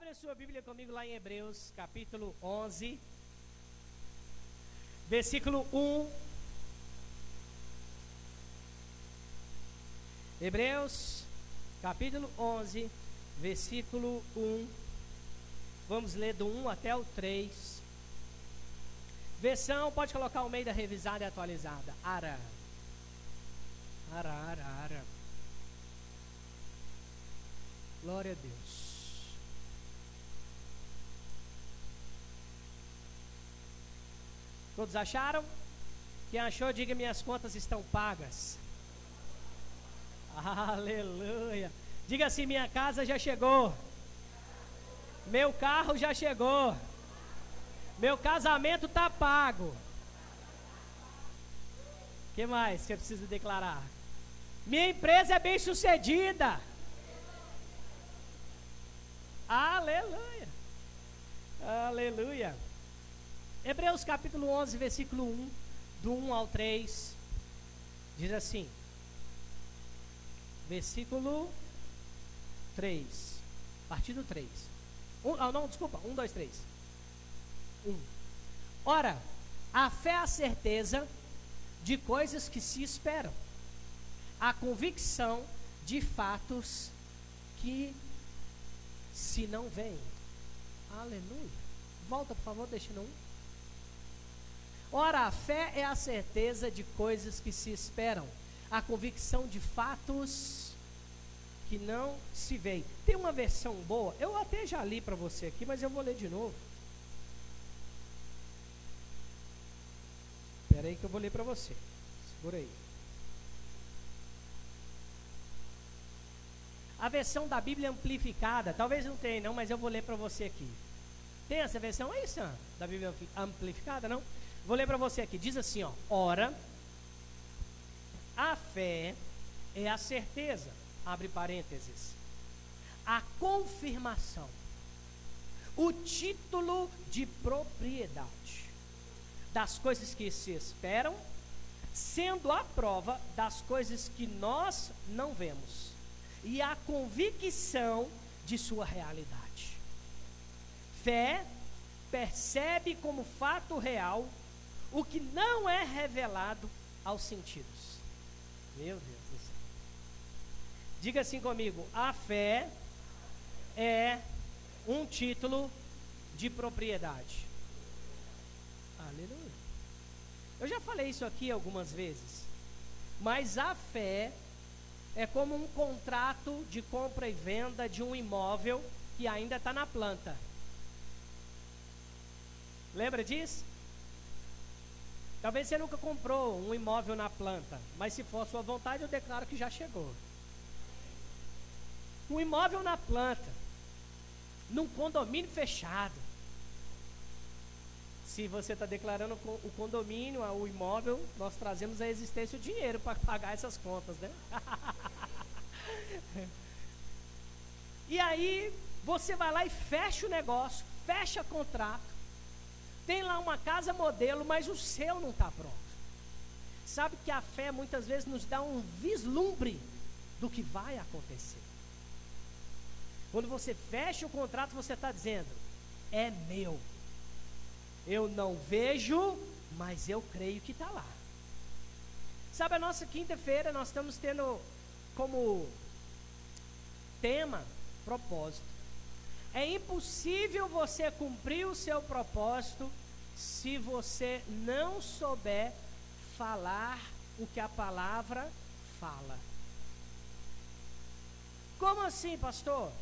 Abre a sua Bíblia comigo lá em Hebreus, capítulo 11, versículo 1. Hebreus, capítulo 11, versículo 1. Vamos ler do 1 até o 3. Versão, pode colocar o meio da revisada e atualizada. Ara. Ara, ara, ara. Glória a Deus. Todos acharam? Quem achou, diga minhas contas estão pagas. Aleluia. Diga assim: minha casa já chegou. Meu carro já chegou. Meu casamento está pago. O que mais que eu preciso declarar? Minha empresa é bem sucedida. Aleluia. Aleluia. Hebreus capítulo 11, versículo 1, do 1 ao 3, diz assim: Versículo 3, partido 3. Um, ah, não, desculpa, 1, 2, 3. 1. Ora, a fé é a certeza de coisas que se esperam, a convicção de fatos que se não veem. Aleluia. Volta, por favor, deixa no 1. Ora, a fé é a certeza de coisas que se esperam, a convicção de fatos que não se veem. Tem uma versão boa, eu até já li para você aqui, mas eu vou ler de novo. Espera aí que eu vou ler para você. Segura aí. A versão da Bíblia amplificada, talvez não tenha não, mas eu vou ler para você aqui. Tem essa versão aí, Sam? Da Bíblia amplificada, não? Vou ler para você aqui. Diz assim, ó. Ora, a fé é a certeza, abre parênteses, a confirmação, o título de propriedade das coisas que se esperam, sendo a prova das coisas que nós não vemos, e a convicção de sua realidade. Fé percebe como fato real o que não é revelado aos sentidos. Meu Deus do céu. Diga assim comigo: a fé é um título de propriedade. Aleluia. Eu já falei isso aqui algumas vezes, mas a fé é como um contrato de compra e venda de um imóvel que ainda está na planta. Lembra disso? Talvez você nunca comprou um imóvel na planta, mas se for sua vontade, eu declaro que já chegou. Um imóvel na planta, num condomínio fechado. Se você está declarando o condomínio, o imóvel, nós trazemos a existência o dinheiro para pagar essas contas, né? e aí, você vai lá e fecha o negócio, fecha contrato tem lá uma casa modelo, mas o seu não está pronto. Sabe que a fé muitas vezes nos dá um vislumbre do que vai acontecer. Quando você fecha o contrato, você está dizendo: é meu. Eu não vejo, mas eu creio que está lá. Sabe, a nossa quinta-feira nós estamos tendo como tema propósito. É impossível você cumprir o seu propósito se você não souber falar o que a palavra fala. Como assim, pastor?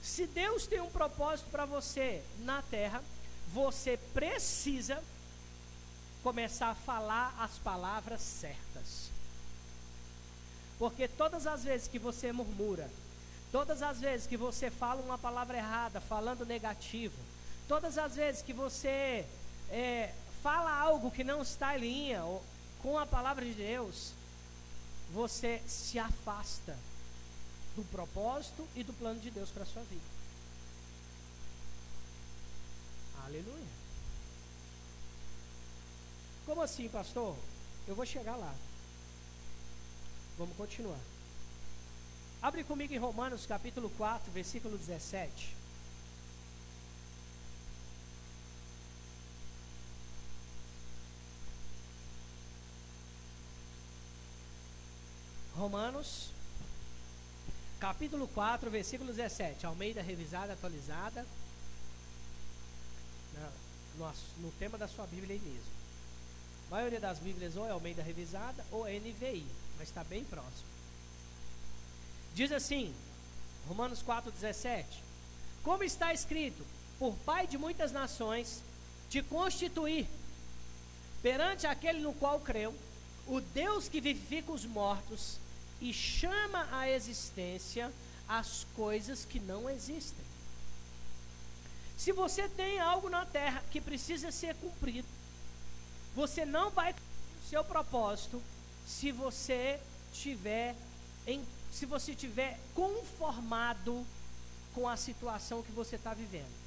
Se Deus tem um propósito para você na terra, você precisa começar a falar as palavras certas. Porque todas as vezes que você murmura, todas as vezes que você fala uma palavra errada, falando negativo, todas as vezes que você é, fala algo que não está em linha com a palavra de Deus, você se afasta do propósito e do plano de Deus para a sua vida. Aleluia. Como assim, pastor? Eu vou chegar lá. Vamos continuar. Abre comigo em Romanos capítulo 4, versículo 17. Romanos, capítulo 4, versículo 17. Almeida revisada, atualizada. No, no tema da sua Bíblia aí mesmo. A maioria das Bíblias ou é Almeida revisada ou é NVI, mas está bem próximo. Diz assim, Romanos 4, 17. Como está escrito, por Pai de muitas nações, te constituir perante aquele no qual creu, o Deus que vivifica os mortos e chama à existência as coisas que não existem. Se você tem algo na terra que precisa ser cumprido, você não vai cumprir o seu propósito se você tiver em, se você tiver conformado com a situação que você está vivendo.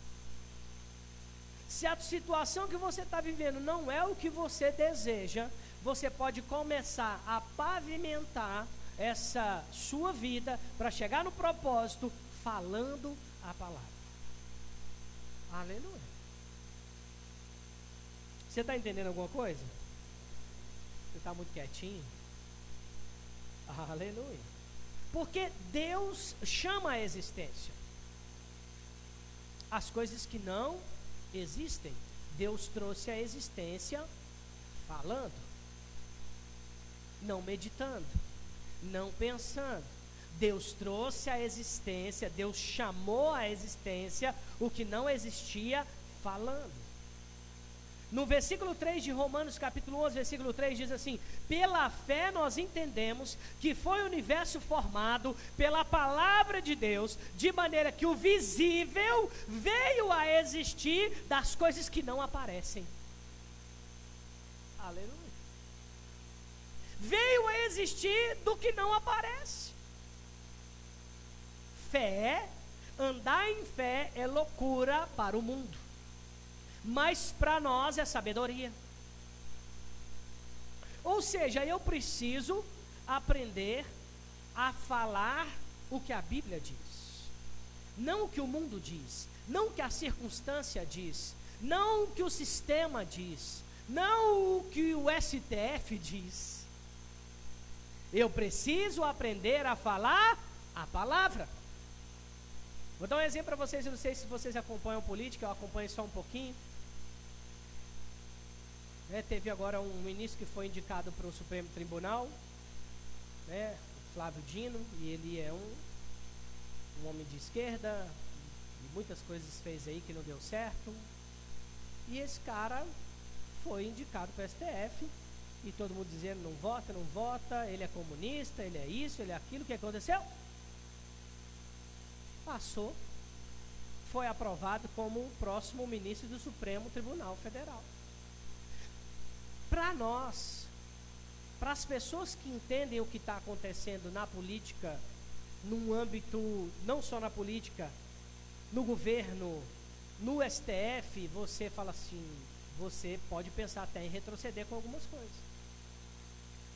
Se a situação que você está vivendo não é o que você deseja, você pode começar a pavimentar essa sua vida para chegar no propósito falando a palavra. Aleluia. Você está entendendo alguma coisa? Você está muito quietinho? Aleluia. Porque Deus chama a existência as coisas que não existem. Deus trouxe a existência falando, não meditando, não pensando. Deus trouxe a existência, Deus chamou a existência o que não existia falando. No versículo 3 de Romanos, capítulo 11, versículo 3 diz assim: Pela fé nós entendemos que foi o universo formado pela palavra de Deus, de maneira que o visível veio a existir das coisas que não aparecem. Aleluia. Veio a existir do que não aparece. Fé, andar em fé é loucura para o mundo mas para nós é sabedoria. Ou seja, eu preciso aprender a falar o que a Bíblia diz, não o que o mundo diz, não o que a circunstância diz, não o que o sistema diz, não o que o STF diz. Eu preciso aprender a falar a palavra. Vou dar um exemplo para vocês, eu não sei se vocês acompanham política, eu acompanho só um pouquinho. É, teve agora um ministro que foi indicado para o Supremo Tribunal, né, Flávio Dino, e ele é um, um homem de esquerda, e muitas coisas fez aí que não deu certo. E esse cara foi indicado para o STF, e todo mundo dizendo não vota, não vota, ele é comunista, ele é isso, ele é aquilo, o que aconteceu? Passou, foi aprovado como o próximo ministro do Supremo Tribunal Federal para nós, para as pessoas que entendem o que está acontecendo na política, num âmbito, não só na política, no governo, no STF, você fala assim, você pode pensar até em retroceder com algumas coisas.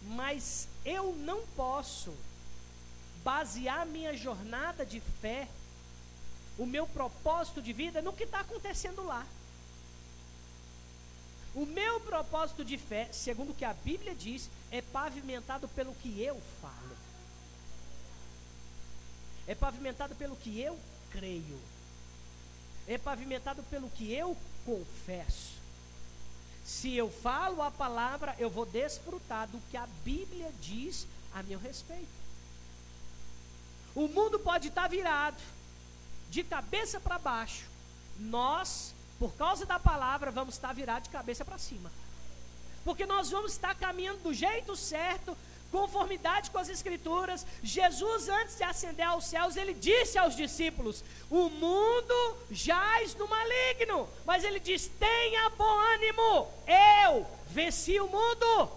Mas eu não posso basear minha jornada de fé, o meu propósito de vida no que está acontecendo lá. O meu propósito de fé, segundo o que a Bíblia diz, é pavimentado pelo que eu falo. É pavimentado pelo que eu creio. É pavimentado pelo que eu confesso. Se eu falo a palavra, eu vou desfrutar do que a Bíblia diz a meu respeito. O mundo pode estar virado, de cabeça para baixo. Nós por causa da palavra, vamos estar virados de cabeça para cima. Porque nós vamos estar caminhando do jeito certo, conformidade com as Escrituras. Jesus, antes de ascender aos céus, ele disse aos discípulos: O mundo jaz no maligno. Mas ele diz: Tenha bom ânimo, eu venci o mundo.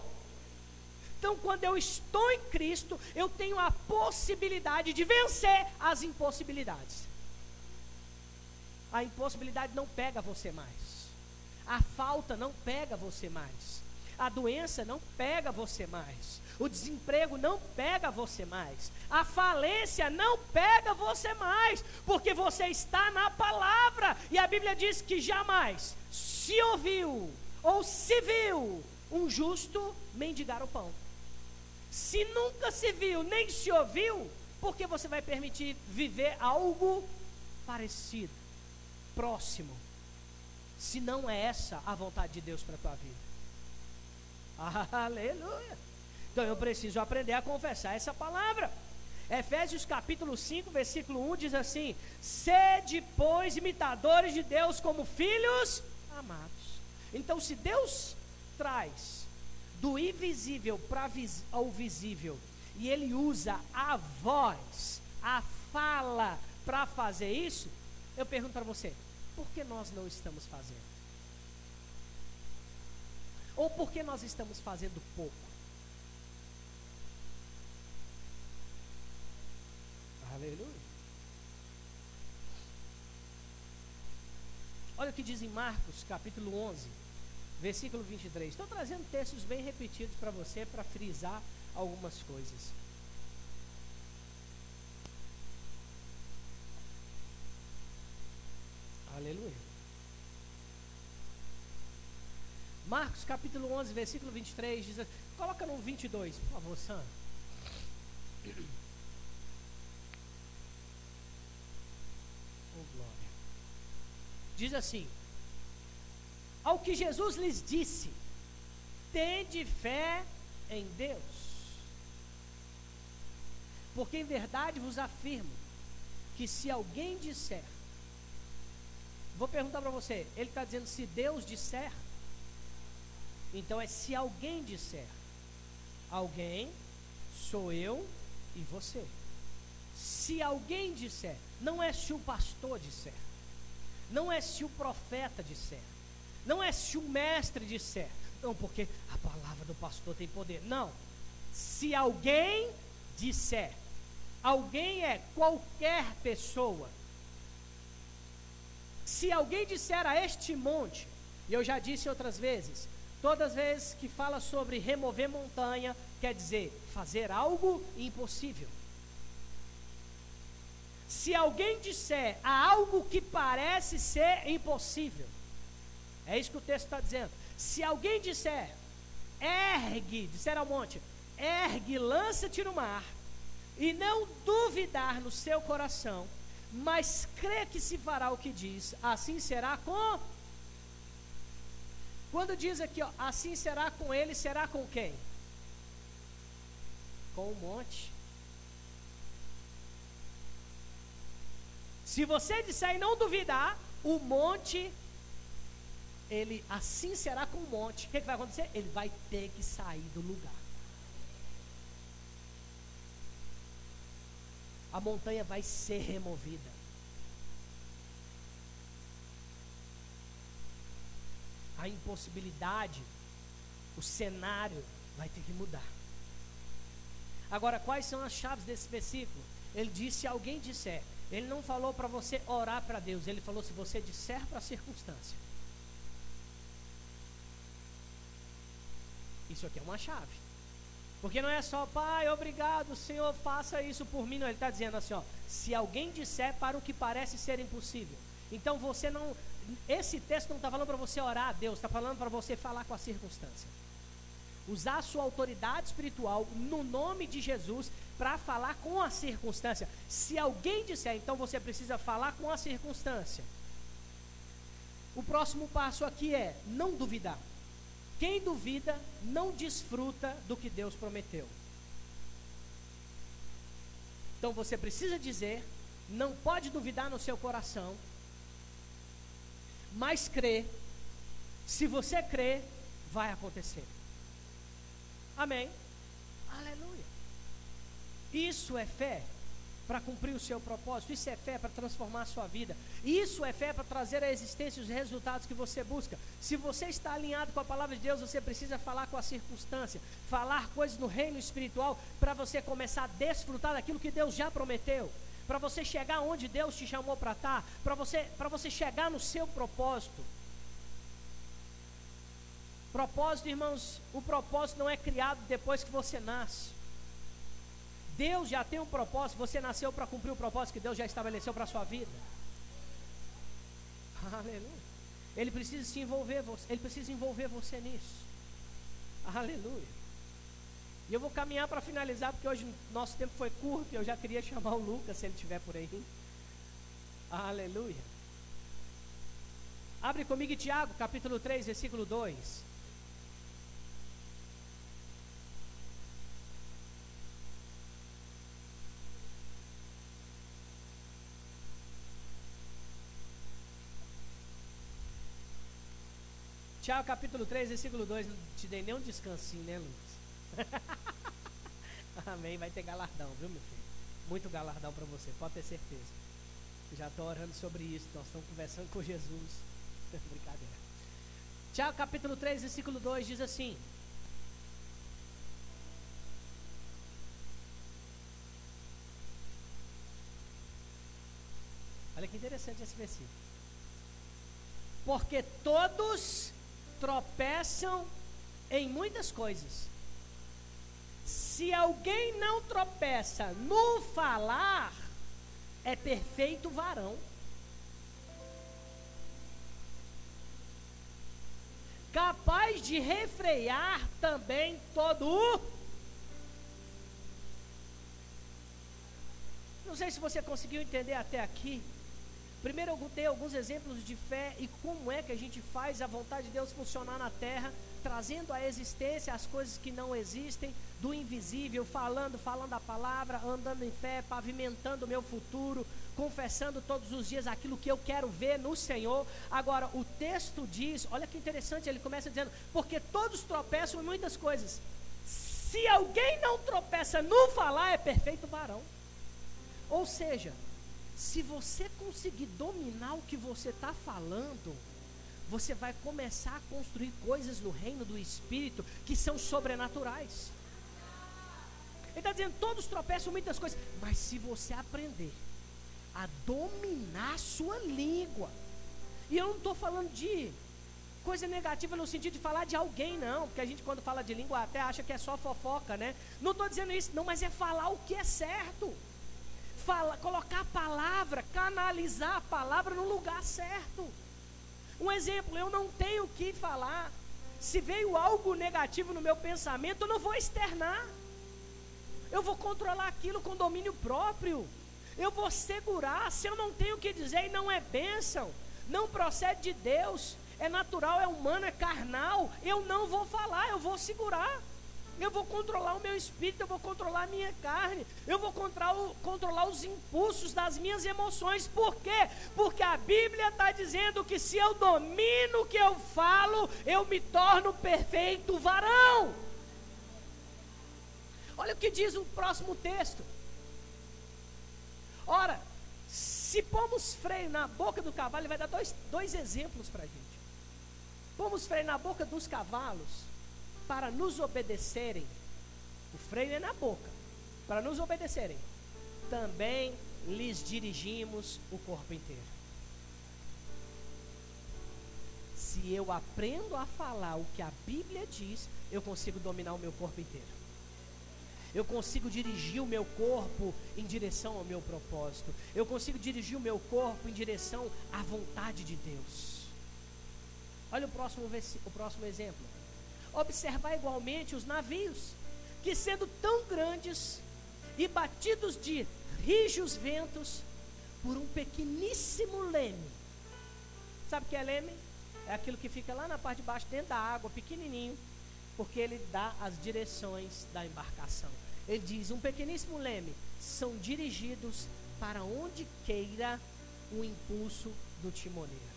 Então, quando eu estou em Cristo, eu tenho a possibilidade de vencer as impossibilidades a impossibilidade não pega você mais. A falta não pega você mais. A doença não pega você mais. O desemprego não pega você mais. A falência não pega você mais. Porque você está na palavra. E a Bíblia diz que jamais se ouviu ou se viu um justo mendigar o pão. Se nunca se viu, nem se ouviu, por que você vai permitir viver algo parecido, próximo? Se não é essa a vontade de Deus para a tua vida. Aleluia. Então eu preciso aprender a confessar essa palavra. Efésios capítulo 5, versículo 1 diz assim: Sede, pois, imitadores de Deus como filhos amados. Então, se Deus traz do invisível para vis ao visível, e Ele usa a voz, a fala para fazer isso, eu pergunto para você: por que nós não estamos fazendo? Ou por que nós estamos fazendo pouco? Aleluia. Olha o que diz em Marcos, capítulo 11, versículo 23. Estou trazendo textos bem repetidos para você, para frisar algumas coisas. Aleluia. Marcos capítulo 11, versículo 23 diz, coloca no 22, por favor, Sam. diz assim: Ao que Jesus lhes disse, tende fé em Deus. Porque em verdade vos afirmo que se alguém disser, vou perguntar para você, ele está dizendo se Deus disser, então é se alguém disser, alguém sou eu e você. Se alguém disser, não é se o pastor disser não é se o profeta disser, não é se o mestre disser, não, porque a palavra do pastor tem poder. Não. Se alguém disser, alguém é qualquer pessoa. Se alguém disser a este monte, e eu já disse outras vezes, todas as vezes que fala sobre remover montanha, quer dizer fazer algo impossível. Se alguém disser a algo que parece ser impossível, é isso que o texto está dizendo. Se alguém disser, ergue, disser ao monte, ergue, lança-te no mar, e não duvidar no seu coração, mas crê que se fará o que diz, assim será com. Quando diz aqui, ó, assim será com ele, será com quem? Com o monte. Se você disser e não duvidar, o monte, ele assim será com o monte. O que, que vai acontecer? Ele vai ter que sair do lugar. A montanha vai ser removida. A impossibilidade, o cenário vai ter que mudar. Agora, quais são as chaves desse versículo? Ele disse: se alguém disser, ele não falou para você orar para Deus, ele falou se você disser para a circunstância. Isso aqui é uma chave. Porque não é só, pai, obrigado, Senhor, faça isso por mim. Não, ele está dizendo assim, ó, se alguém disser para o que parece ser impossível. Então você não. Esse texto não está falando para você orar a Deus, está falando para você falar com a circunstância. Usar a sua autoridade espiritual no nome de Jesus para falar com a circunstância. Se alguém disser, então você precisa falar com a circunstância. O próximo passo aqui é não duvidar. Quem duvida não desfruta do que Deus prometeu. Então você precisa dizer, não pode duvidar no seu coração, mas crê. Se você crê, vai acontecer. Amém. Aleluia. Isso é fé para cumprir o seu propósito, isso é fé para transformar a sua vida, isso é fé para trazer à existência os resultados que você busca. Se você está alinhado com a palavra de Deus, você precisa falar com a circunstância, falar coisas no reino espiritual para você começar a desfrutar daquilo que Deus já prometeu, para você chegar onde Deus te chamou para estar, para você, para você chegar no seu propósito. Propósito, irmãos, o propósito não é criado depois que você nasce. Deus já tem um propósito, você nasceu para cumprir o propósito que Deus já estabeleceu para a sua vida. Aleluia. Ele precisa se envolver, ele precisa envolver você nisso. Aleluia. E eu vou caminhar para finalizar, porque hoje nosso tempo foi curto e eu já queria chamar o Lucas, se ele estiver por aí. Aleluia. Abre comigo Tiago, capítulo 3, versículo 2. Tiago capítulo 3, versículo 2. Não te dei nem um descansinho, né, Lucas? Amém. Vai ter galardão, viu, meu filho? Muito galardão para você, pode ter certeza. Já estou orando sobre isso. Nós estamos conversando com Jesus. Brincadeira. Tiago capítulo 3, versículo 2 diz assim: Olha que interessante esse versículo. Porque todos tropeçam em muitas coisas. Se alguém não tropeça no falar, é perfeito varão. Capaz de refrear também todo o. Não sei se você conseguiu entender até aqui. Primeiro eu dei alguns exemplos de fé e como é que a gente faz a vontade de Deus funcionar na terra, trazendo à existência as coisas que não existem, do invisível, falando, falando a palavra, andando em fé, pavimentando o meu futuro, confessando todos os dias aquilo que eu quero ver no Senhor. Agora, o texto diz, olha que interessante, ele começa dizendo: porque todos tropeçam em muitas coisas. Se alguém não tropeça no falar, é perfeito varão. Ou seja, se você conseguir dominar o que você está falando, você vai começar a construir coisas no reino do Espírito que são sobrenaturais. Ele está dizendo: todos tropeçam muitas coisas, mas se você aprender a dominar sua língua, e eu não estou falando de coisa negativa no sentido de falar de alguém, não, porque a gente, quando fala de língua, até acha que é só fofoca, né? Não estou dizendo isso, não, mas é falar o que é certo fala, colocar a palavra, canalizar a palavra no lugar certo. Um exemplo, eu não tenho que falar. Se veio algo negativo no meu pensamento, eu não vou externar. Eu vou controlar aquilo com domínio próprio. Eu vou segurar. Se eu não tenho o que dizer e não é bênção, não procede de Deus, é natural, é humano, é carnal, eu não vou falar, eu vou segurar. Eu vou controlar o meu espírito, eu vou controlar a minha carne, eu vou controlar, controlar os impulsos das minhas emoções. Por quê? Porque a Bíblia está dizendo que se eu domino o que eu falo, eu me torno perfeito varão. Olha o que diz o próximo texto. Ora, se pomos freio na boca do cavalo, ele vai dar dois, dois exemplos para a gente. Pomos freio na boca dos cavalos para nos obedecerem, o freio é na boca, para nos obedecerem, também lhes dirigimos o corpo inteiro. Se eu aprendo a falar o que a Bíblia diz, eu consigo dominar o meu corpo inteiro. Eu consigo dirigir o meu corpo em direção ao meu propósito. Eu consigo dirigir o meu corpo em direção à vontade de Deus. Olha o próximo, o próximo exemplo. Observar igualmente os navios, que sendo tão grandes e batidos de rijos ventos, por um pequeníssimo leme. Sabe o que é leme? É aquilo que fica lá na parte de baixo, dentro da água, pequenininho, porque ele dá as direções da embarcação. Ele diz: um pequeníssimo leme são dirigidos para onde queira o impulso do timoneiro.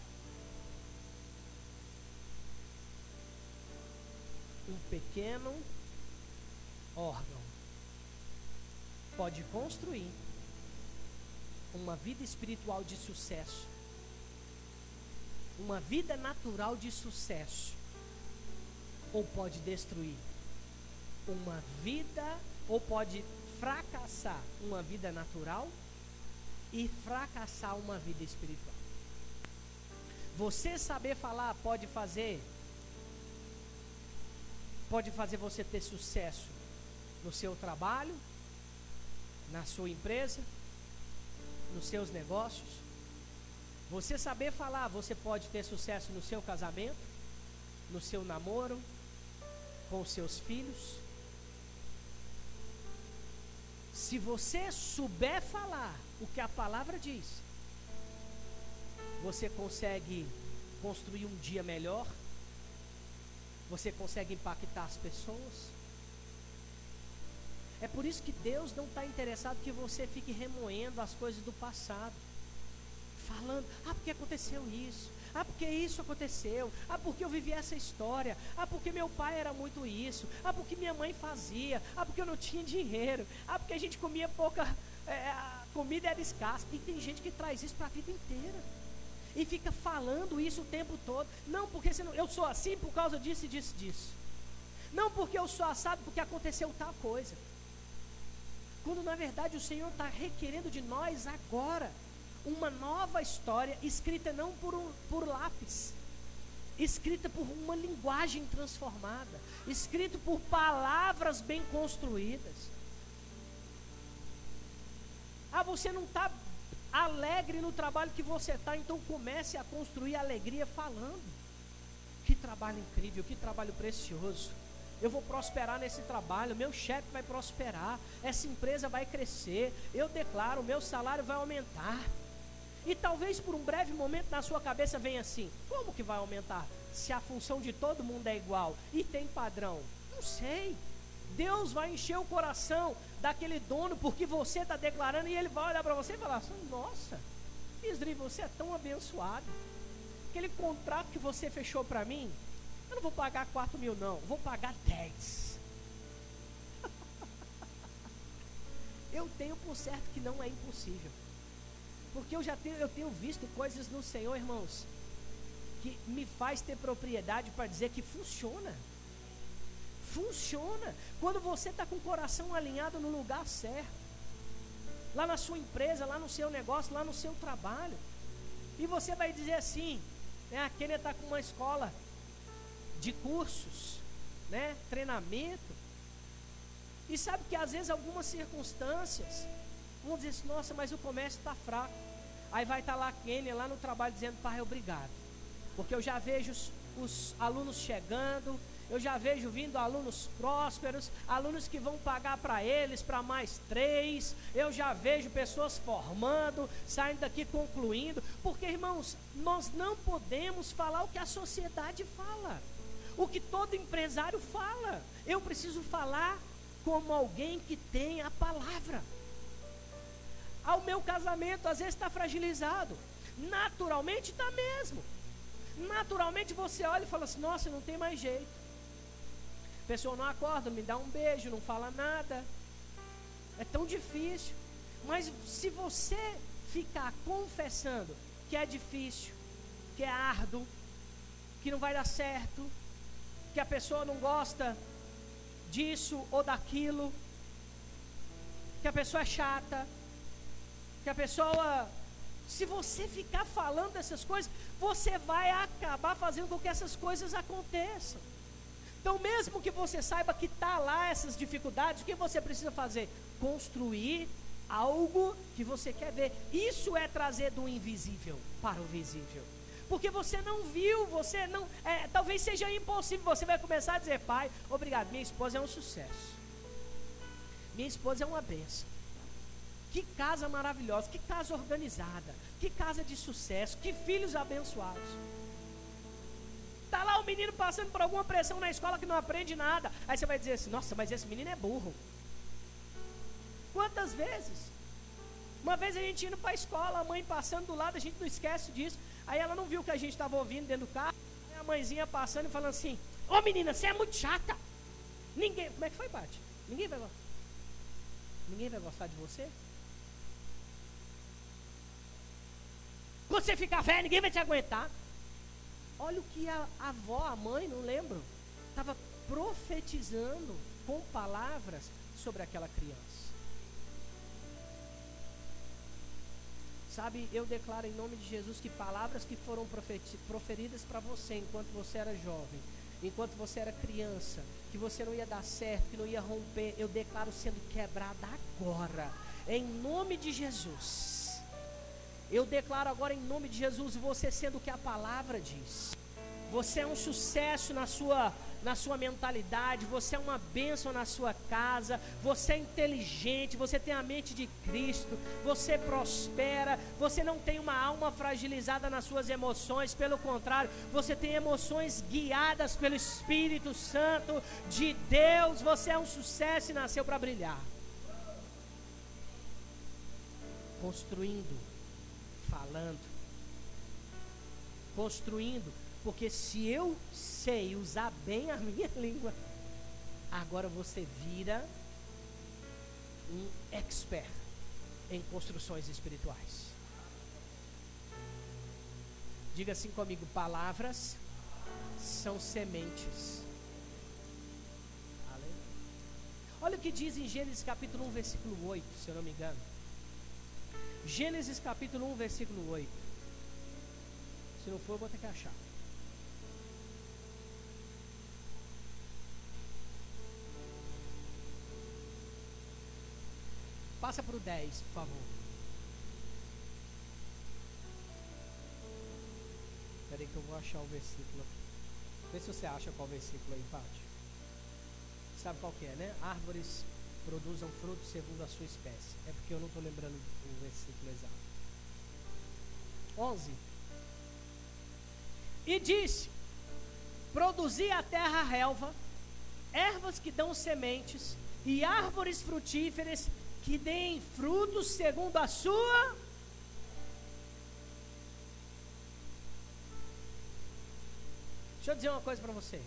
Um pequeno órgão pode construir uma vida espiritual de sucesso, uma vida natural de sucesso, ou pode destruir uma vida, ou pode fracassar uma vida natural e fracassar uma vida espiritual. Você saber falar pode fazer pode fazer você ter sucesso no seu trabalho, na sua empresa, nos seus negócios. Você saber falar, você pode ter sucesso no seu casamento, no seu namoro, com seus filhos. Se você souber falar o que a palavra diz, você consegue construir um dia melhor, você consegue impactar as pessoas. É por isso que Deus não está interessado que você fique remoendo as coisas do passado, falando, ah, porque aconteceu isso, ah, porque isso aconteceu. Ah, porque eu vivi essa história. Ah, porque meu pai era muito isso. Ah, porque minha mãe fazia. Ah, porque eu não tinha dinheiro. Ah, porque a gente comia pouca. É, a comida era escassa. E tem gente que traz isso para a vida inteira. E fica falando isso o tempo todo. Não, porque não, eu sou assim por causa disso e disso, disso. Não porque eu sou assado porque aconteceu tal coisa. Quando na verdade o Senhor está requerendo de nós agora uma nova história escrita não por, um, por lápis, escrita por uma linguagem transformada, escrita por palavras bem construídas. Ah, você não está alegre no trabalho que você está, então comece a construir alegria falando. Que trabalho incrível, que trabalho precioso. Eu vou prosperar nesse trabalho, meu chefe vai prosperar, essa empresa vai crescer. Eu declaro, meu salário vai aumentar. E talvez por um breve momento na sua cabeça venha assim: como que vai aumentar? Se a função de todo mundo é igual e tem padrão? Não sei. Deus vai encher o coração daquele dono porque você está declarando e ele vai olhar para você e falar assim: nossa, Isri, você é tão abençoado. Aquele contrato que você fechou para mim, eu não vou pagar 4 mil, não, vou pagar 10. eu tenho por certo que não é impossível. Porque eu já tenho, eu tenho visto coisas no Senhor, irmãos, que me faz ter propriedade para dizer que funciona. Funciona. Quando você está com o coração alinhado no lugar certo. Lá na sua empresa, lá no seu negócio, lá no seu trabalho. E você vai dizer assim, né, a Kenia está com uma escola de cursos, né, treinamento. E sabe que às vezes algumas circunstâncias vão dizer assim, nossa, mas o comércio está fraco. Aí vai estar tá lá a Kênia, lá no trabalho, dizendo, pai, obrigado. Porque eu já vejo os, os alunos chegando, eu já vejo vindo alunos prósperos, alunos que vão pagar para eles para mais três. Eu já vejo pessoas formando, saindo daqui concluindo. Porque, irmãos, nós não podemos falar o que a sociedade fala, o que todo empresário fala. Eu preciso falar como alguém que tem a palavra ao meu casamento, às vezes está fragilizado. Naturalmente está mesmo. Naturalmente você olha e fala assim: nossa, não tem mais jeito. Pessoa não acorda, me dá um beijo, não fala nada. É tão difícil. Mas se você ficar confessando que é difícil, que é árduo, que não vai dar certo, que a pessoa não gosta disso ou daquilo, que a pessoa é chata, que a pessoa, se você ficar falando dessas coisas, você vai acabar fazendo com que essas coisas aconteçam. Então, mesmo que você saiba que está lá essas dificuldades, o que você precisa fazer? Construir algo que você quer ver. Isso é trazer do invisível para o visível. Porque você não viu, você não. É, talvez seja impossível. Você vai começar a dizer, pai, obrigado, minha esposa é um sucesso. Minha esposa é uma benção. Que casa maravilhosa, que casa organizada, que casa de sucesso, que filhos abençoados. Tá lá o menino passando por alguma pressão na escola que não aprende nada. Aí você vai dizer assim: "Nossa, mas esse menino é burro". Quantas vezes? Uma vez a gente indo para a escola, a mãe passando do lado, a gente não esquece disso. Aí ela não viu que a gente estava ouvindo dentro do carro. Aí a mãezinha passando e falando assim: Ô menina, você é muito chata. Ninguém. Como é que foi, Bate? Ninguém vai gostar. Ninguém vai gostar de você? Quando você ficar velho, ninguém vai te aguentar. Olha o que a, avó, a mãe, não lembro, estava profetizando com palavras sobre aquela criança. Sabe, eu declaro em nome de Jesus que palavras que foram proferidas para você enquanto você era jovem, enquanto você era criança, que você não ia dar certo, que não ia romper, eu declaro sendo quebrada agora, em nome de Jesus. Eu declaro agora em nome de Jesus, você sendo o que a palavra diz. Você é um sucesso na sua na sua mentalidade, você é uma bênção na sua casa, você é inteligente, você tem a mente de Cristo, você prospera, você não tem uma alma fragilizada nas suas emoções, pelo contrário, você tem emoções guiadas pelo Espírito Santo de Deus, você é um sucesso e nasceu para brilhar. Construindo, falando, construindo, porque se eu sei usar bem a minha língua, agora você vira um expert em construções espirituais. Diga assim comigo: palavras são sementes. Olha o que diz em Gênesis capítulo 1, versículo 8, se eu não me engano. Gênesis capítulo 1, versículo 8. Se não for, eu vou ter que achar. Passa para o 10, por favor. Espera aí que eu vou achar o versículo. Vê se você acha qual versículo aí, Pati. Sabe qual que é, né? Árvores produzam frutos segundo a sua espécie. É porque eu não estou lembrando o versículo exato. 11. E disse: Produzi a terra relva, ervas que dão sementes, e árvores frutíferas que deem frutos segundo a sua. Deixa eu dizer uma coisa para você.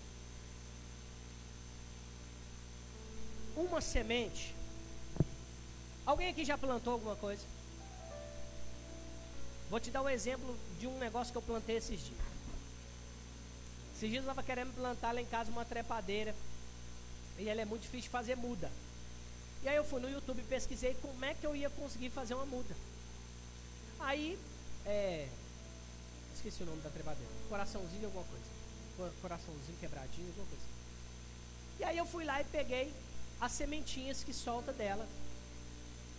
Uma semente. Alguém aqui já plantou alguma coisa? Vou te dar um exemplo de um negócio que eu plantei esses dias. Esses dias eu estava querendo plantar lá em casa uma trepadeira. E ela é muito difícil de fazer muda. E aí eu fui no YouTube e pesquisei como é que eu ia conseguir fazer uma muda. Aí, é, esqueci o nome da trebadeira. Coraçãozinho alguma coisa. Coraçãozinho quebradinho, alguma coisa. E aí eu fui lá e peguei as sementinhas que solta dela.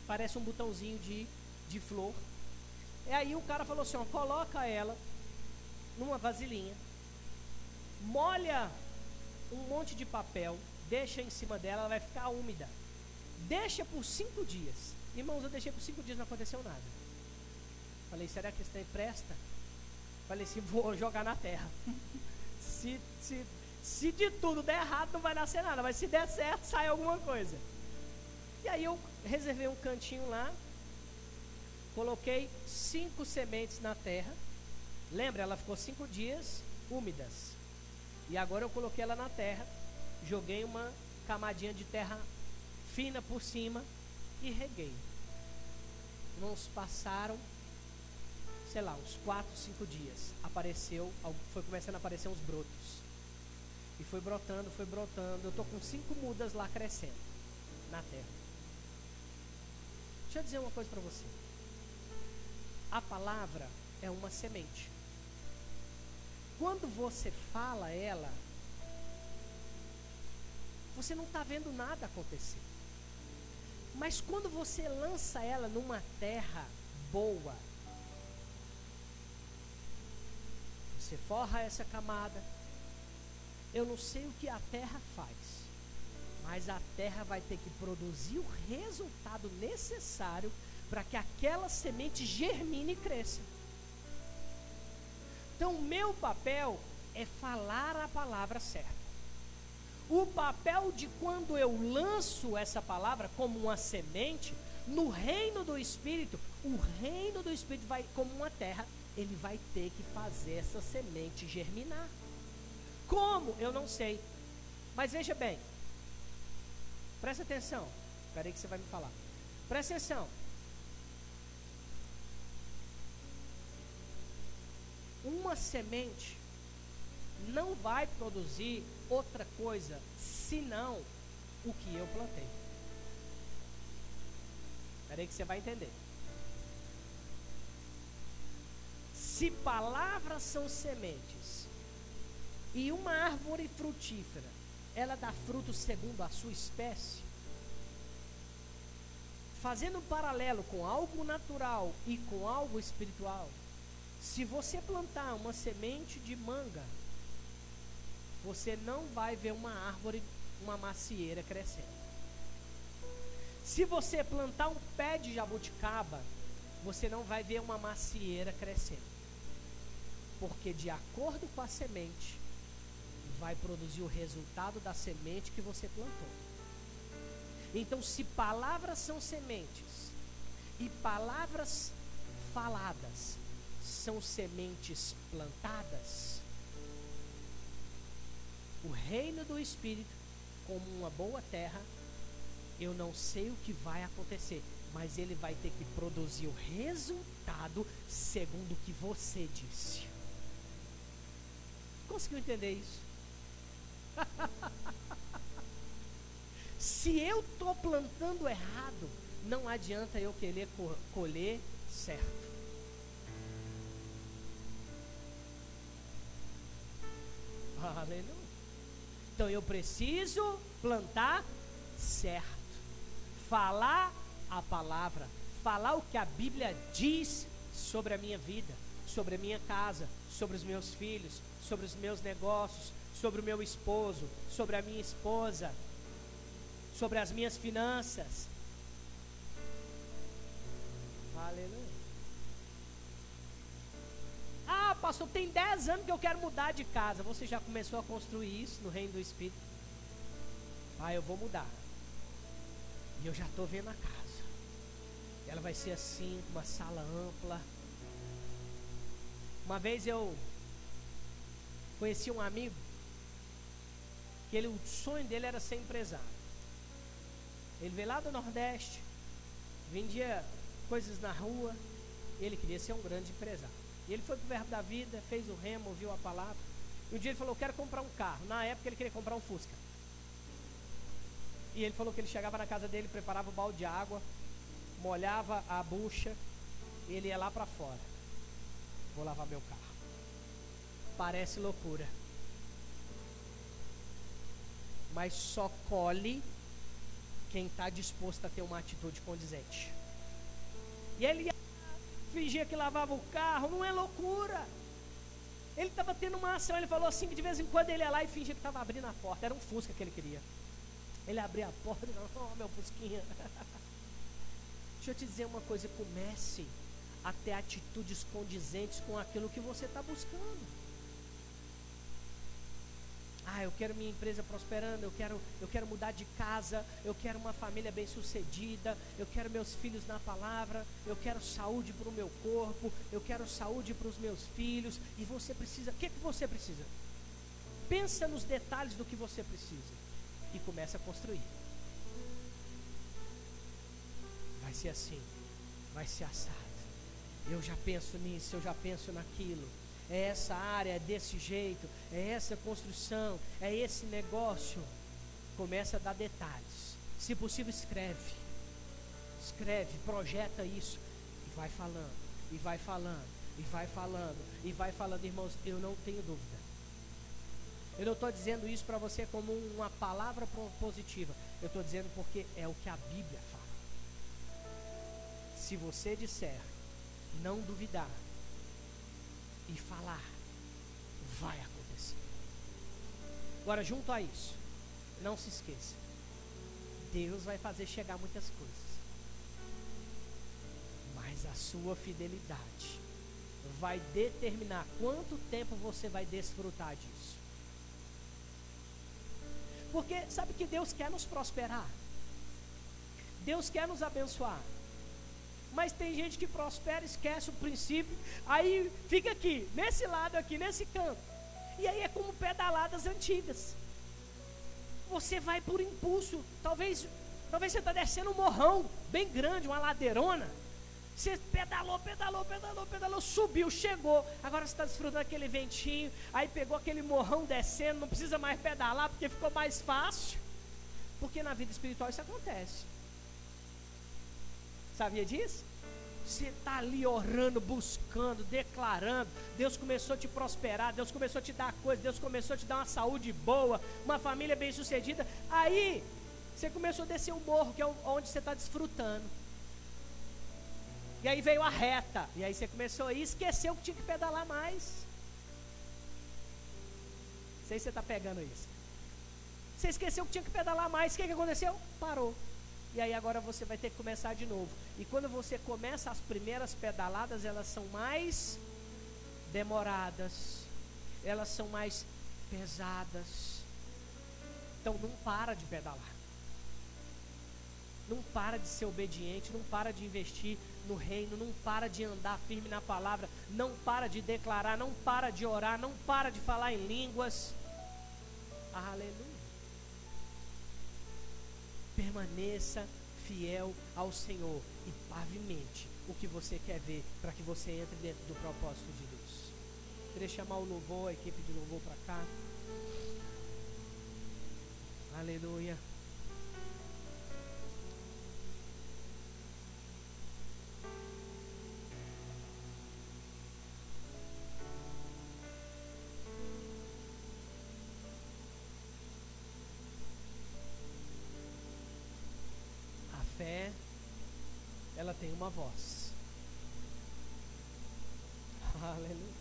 Parece um botãozinho de, de flor. E aí o cara falou assim, ó, coloca ela numa vasilhinha, molha um monte de papel, deixa em cima dela, ela vai ficar úmida. Deixa por cinco dias. Irmãos, eu deixei por cinco dias, não aconteceu nada. Falei, será que isso daí presta? Falei assim, vou jogar na terra. se, se, se de tudo der errado, não vai nascer nada. Mas se der certo, sai alguma coisa. E aí eu reservei um cantinho lá. Coloquei cinco sementes na terra. Lembra, ela ficou cinco dias úmidas. E agora eu coloquei ela na terra. Joguei uma camadinha de terra fina por cima e reguei. Irmãos, passaram, sei lá, uns 4, 5 dias. Apareceu, foi começando a aparecer uns brotos. E foi brotando, foi brotando. Eu estou com cinco mudas lá crescendo na terra. Deixa eu dizer uma coisa para você. A palavra é uma semente. Quando você fala ela, você não está vendo nada acontecer. Mas quando você lança ela numa terra boa, você forra essa camada. Eu não sei o que a terra faz, mas a terra vai ter que produzir o resultado necessário para que aquela semente germine e cresça. Então, o meu papel é falar a palavra certa. O papel de quando eu lanço essa palavra como uma semente, no reino do Espírito, o reino do Espírito vai, como uma terra, ele vai ter que fazer essa semente germinar. Como? Eu não sei. Mas veja bem, presta atenção. Espera aí que você vai me falar. Presta atenção. Uma semente não vai produzir outra coisa senão o que eu plantei. Espera aí que você vai entender. Se palavras são sementes e uma árvore frutífera, ela dá fruto segundo a sua espécie, fazendo um paralelo com algo natural e com algo espiritual, se você plantar uma semente de manga você não vai ver uma árvore, uma macieira crescendo. Se você plantar um pé de jabuticaba, você não vai ver uma macieira crescendo. Porque de acordo com a semente, vai produzir o resultado da semente que você plantou. Então, se palavras são sementes e palavras faladas são sementes plantadas, o reino do Espírito, como uma boa terra, eu não sei o que vai acontecer, mas ele vai ter que produzir o resultado segundo o que você disse. Conseguiu entender isso? Se eu estou plantando errado, não adianta eu querer colher certo. Aleluia. Então eu preciso plantar certo. Falar a palavra. Falar o que a Bíblia diz sobre a minha vida, sobre a minha casa, sobre os meus filhos, sobre os meus negócios, sobre o meu esposo, sobre a minha esposa, sobre as minhas finanças. Aleluia. Ah, pastor, tem 10 anos que eu quero mudar de casa. Você já começou a construir isso no reino do Espírito? Ah, eu vou mudar. E eu já estou vendo a casa. Ela vai ser assim, uma sala ampla. Uma vez eu conheci um amigo que ele, o sonho dele era ser empresário. Ele veio lá do Nordeste, vendia coisas na rua, ele queria ser um grande empresário. E ele foi para o Verbo da Vida, fez o remo, ouviu a palavra. E um dia ele falou: quero comprar um carro. Na época ele queria comprar um Fusca. E ele falou que ele chegava na casa dele, preparava o balde de água, molhava a bucha, ele ia lá para fora. Vou lavar meu carro. Parece loucura mas só colhe quem está disposto a ter uma atitude condizente. E ele fingia que lavava o carro, não é loucura. Ele estava tendo uma ação, ele falou assim que de vez em quando ele ia lá e fingia que estava abrindo a porta. Era um Fusca que ele queria. Ele abria a porta e falou, oh meu Fusquinha. Deixa eu te dizer uma coisa, comece a ter atitudes condizentes com aquilo que você está buscando. Ah, eu quero minha empresa prosperando, eu quero, eu quero mudar de casa, eu quero uma família bem-sucedida, eu quero meus filhos na palavra, eu quero saúde para o meu corpo, eu quero saúde para os meus filhos. E você precisa, o que, que você precisa? Pensa nos detalhes do que você precisa e começa a construir. Vai ser assim, vai ser assado. Eu já penso nisso, eu já penso naquilo é essa área, é desse jeito, é essa construção, é esse negócio. Começa a dar detalhes. Se possível, escreve. Escreve, projeta isso. E vai falando, e vai falando, e vai falando, e vai falando, irmãos. Eu não tenho dúvida. Eu não estou dizendo isso para você como uma palavra positiva. Eu estou dizendo porque é o que a Bíblia fala. Se você disser, não duvidar, e falar, vai acontecer. Agora, junto a isso, não se esqueça: Deus vai fazer chegar muitas coisas, mas a sua fidelidade vai determinar quanto tempo você vai desfrutar disso. Porque sabe que Deus quer nos prosperar, Deus quer nos abençoar. Mas tem gente que prospera, esquece o princípio, aí fica aqui, nesse lado aqui, nesse canto. E aí é como pedaladas antigas. Você vai por impulso, talvez, talvez você está descendo um morrão bem grande, uma ladeirona. Você pedalou, pedalou, pedalou, pedalou, subiu, chegou. Agora você está desfrutando aquele ventinho. Aí pegou aquele morrão descendo, não precisa mais pedalar porque ficou mais fácil. Porque na vida espiritual isso acontece. Sabia disso? Você está ali orando, buscando, declarando. Deus começou a te prosperar, Deus começou a te dar coisas, Deus começou a te dar uma saúde boa, uma família bem sucedida. Aí você começou a descer o morro, que é onde você está desfrutando. E aí veio a reta. E aí você começou a ir, esqueceu que tinha que pedalar mais. sei se você está pegando isso. Você esqueceu que tinha que pedalar mais. O que, que aconteceu? Parou. E aí agora você vai ter que começar de novo. E quando você começa as primeiras pedaladas, elas são mais demoradas. Elas são mais pesadas. Então não para de pedalar. Não para de ser obediente, não para de investir no reino, não para de andar firme na palavra, não para de declarar, não para de orar, não para de falar em línguas. Aleluia. Permaneça fiel ao Senhor e pavimente o que você quer ver para que você entre dentro do propósito de Deus. Queria chamar o louvor, a equipe de louvor para cá. Aleluia. Tem uma voz. Aleluia.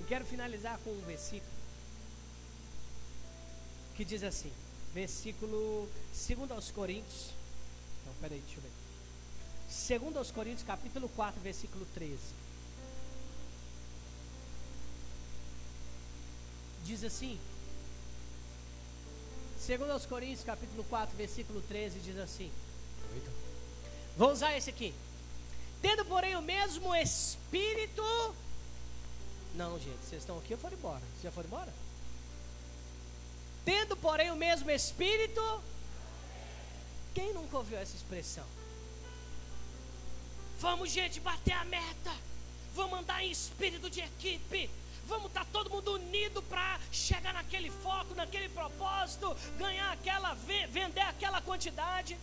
Eu quero finalizar com um versículo que diz assim, versículo 2 aos Coríntios. Não, peraí, deixa eu ver. 2 aos Coríntios, capítulo 4, versículo 13. Diz assim: Segundo aos Coríntios, capítulo 4, versículo 13, diz assim. Vou usar esse aqui. Tendo, porém, o mesmo Espírito. Não, gente, vocês estão aqui ou foram embora? Vocês já foram embora? Tendo, porém, o mesmo Espírito. Quem nunca ouviu essa expressão? Vamos, gente, bater a meta. Vamos andar em espírito de equipe. Vamos estar tá todo mundo unido para chegar naquele foco, naquele propósito, ganhar aquela, vender aquela quantidade.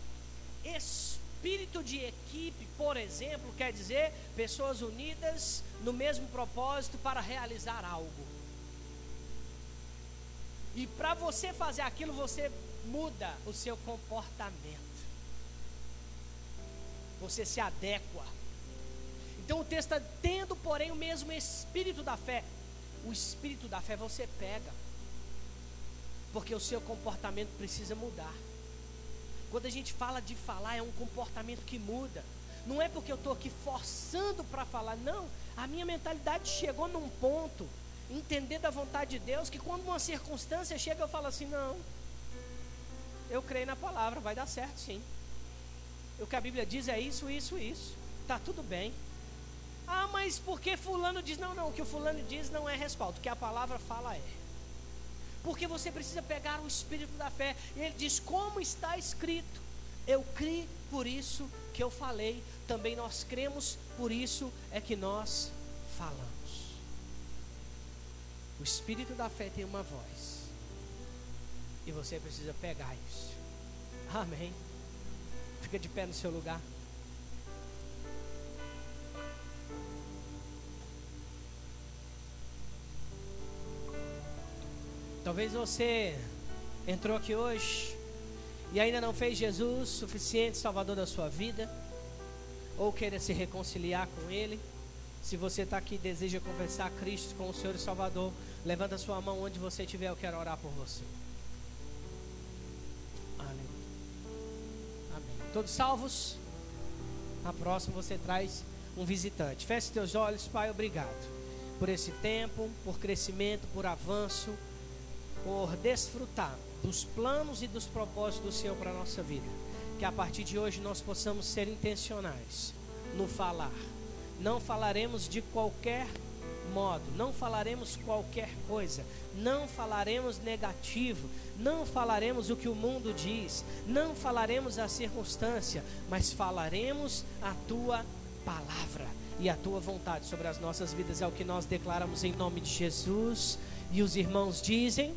Espírito de equipe, por exemplo, quer dizer pessoas unidas no mesmo propósito para realizar algo. E para você fazer aquilo, você muda o seu comportamento. Você se adequa. Então o texto está tendo, porém, o mesmo espírito da fé o espírito da fé você pega, porque o seu comportamento precisa mudar. Quando a gente fala de falar, é um comportamento que muda. Não é porque eu estou aqui forçando para falar, não. A minha mentalidade chegou num ponto, entender da vontade de Deus, que quando uma circunstância chega, eu falo assim: não, eu creio na palavra, vai dar certo sim. O que a Bíblia diz é isso, isso, isso. Está tudo bem. Ah, mas porque fulano diz? Não, não, o que o fulano diz não é respaldo, o que a palavra fala é. Porque você precisa pegar o espírito da fé. E ele diz: como está escrito, eu criei por isso que eu falei, também nós cremos, por isso é que nós falamos. O espírito da fé tem uma voz. E você precisa pegar isso. Amém. Fica de pé no seu lugar. Talvez você entrou aqui hoje e ainda não fez Jesus suficiente Salvador da sua vida, ou queira se reconciliar com Ele. Se você está aqui e deseja confessar Cristo como Senhor e Salvador, levanta a sua mão onde você estiver, eu quero orar por você. Amém. Amém. Todos salvos? Na próxima você traz um visitante. Feche teus olhos, Pai, obrigado por esse tempo, por crescimento, por avanço por desfrutar dos planos e dos propósitos do Senhor para a nossa vida. Que a partir de hoje nós possamos ser intencionais no falar. Não falaremos de qualquer modo, não falaremos qualquer coisa, não falaremos negativo, não falaremos o que o mundo diz, não falaremos a circunstância, mas falaremos a tua palavra e a tua vontade sobre as nossas vidas. É o que nós declaramos em nome de Jesus. E os irmãos dizem.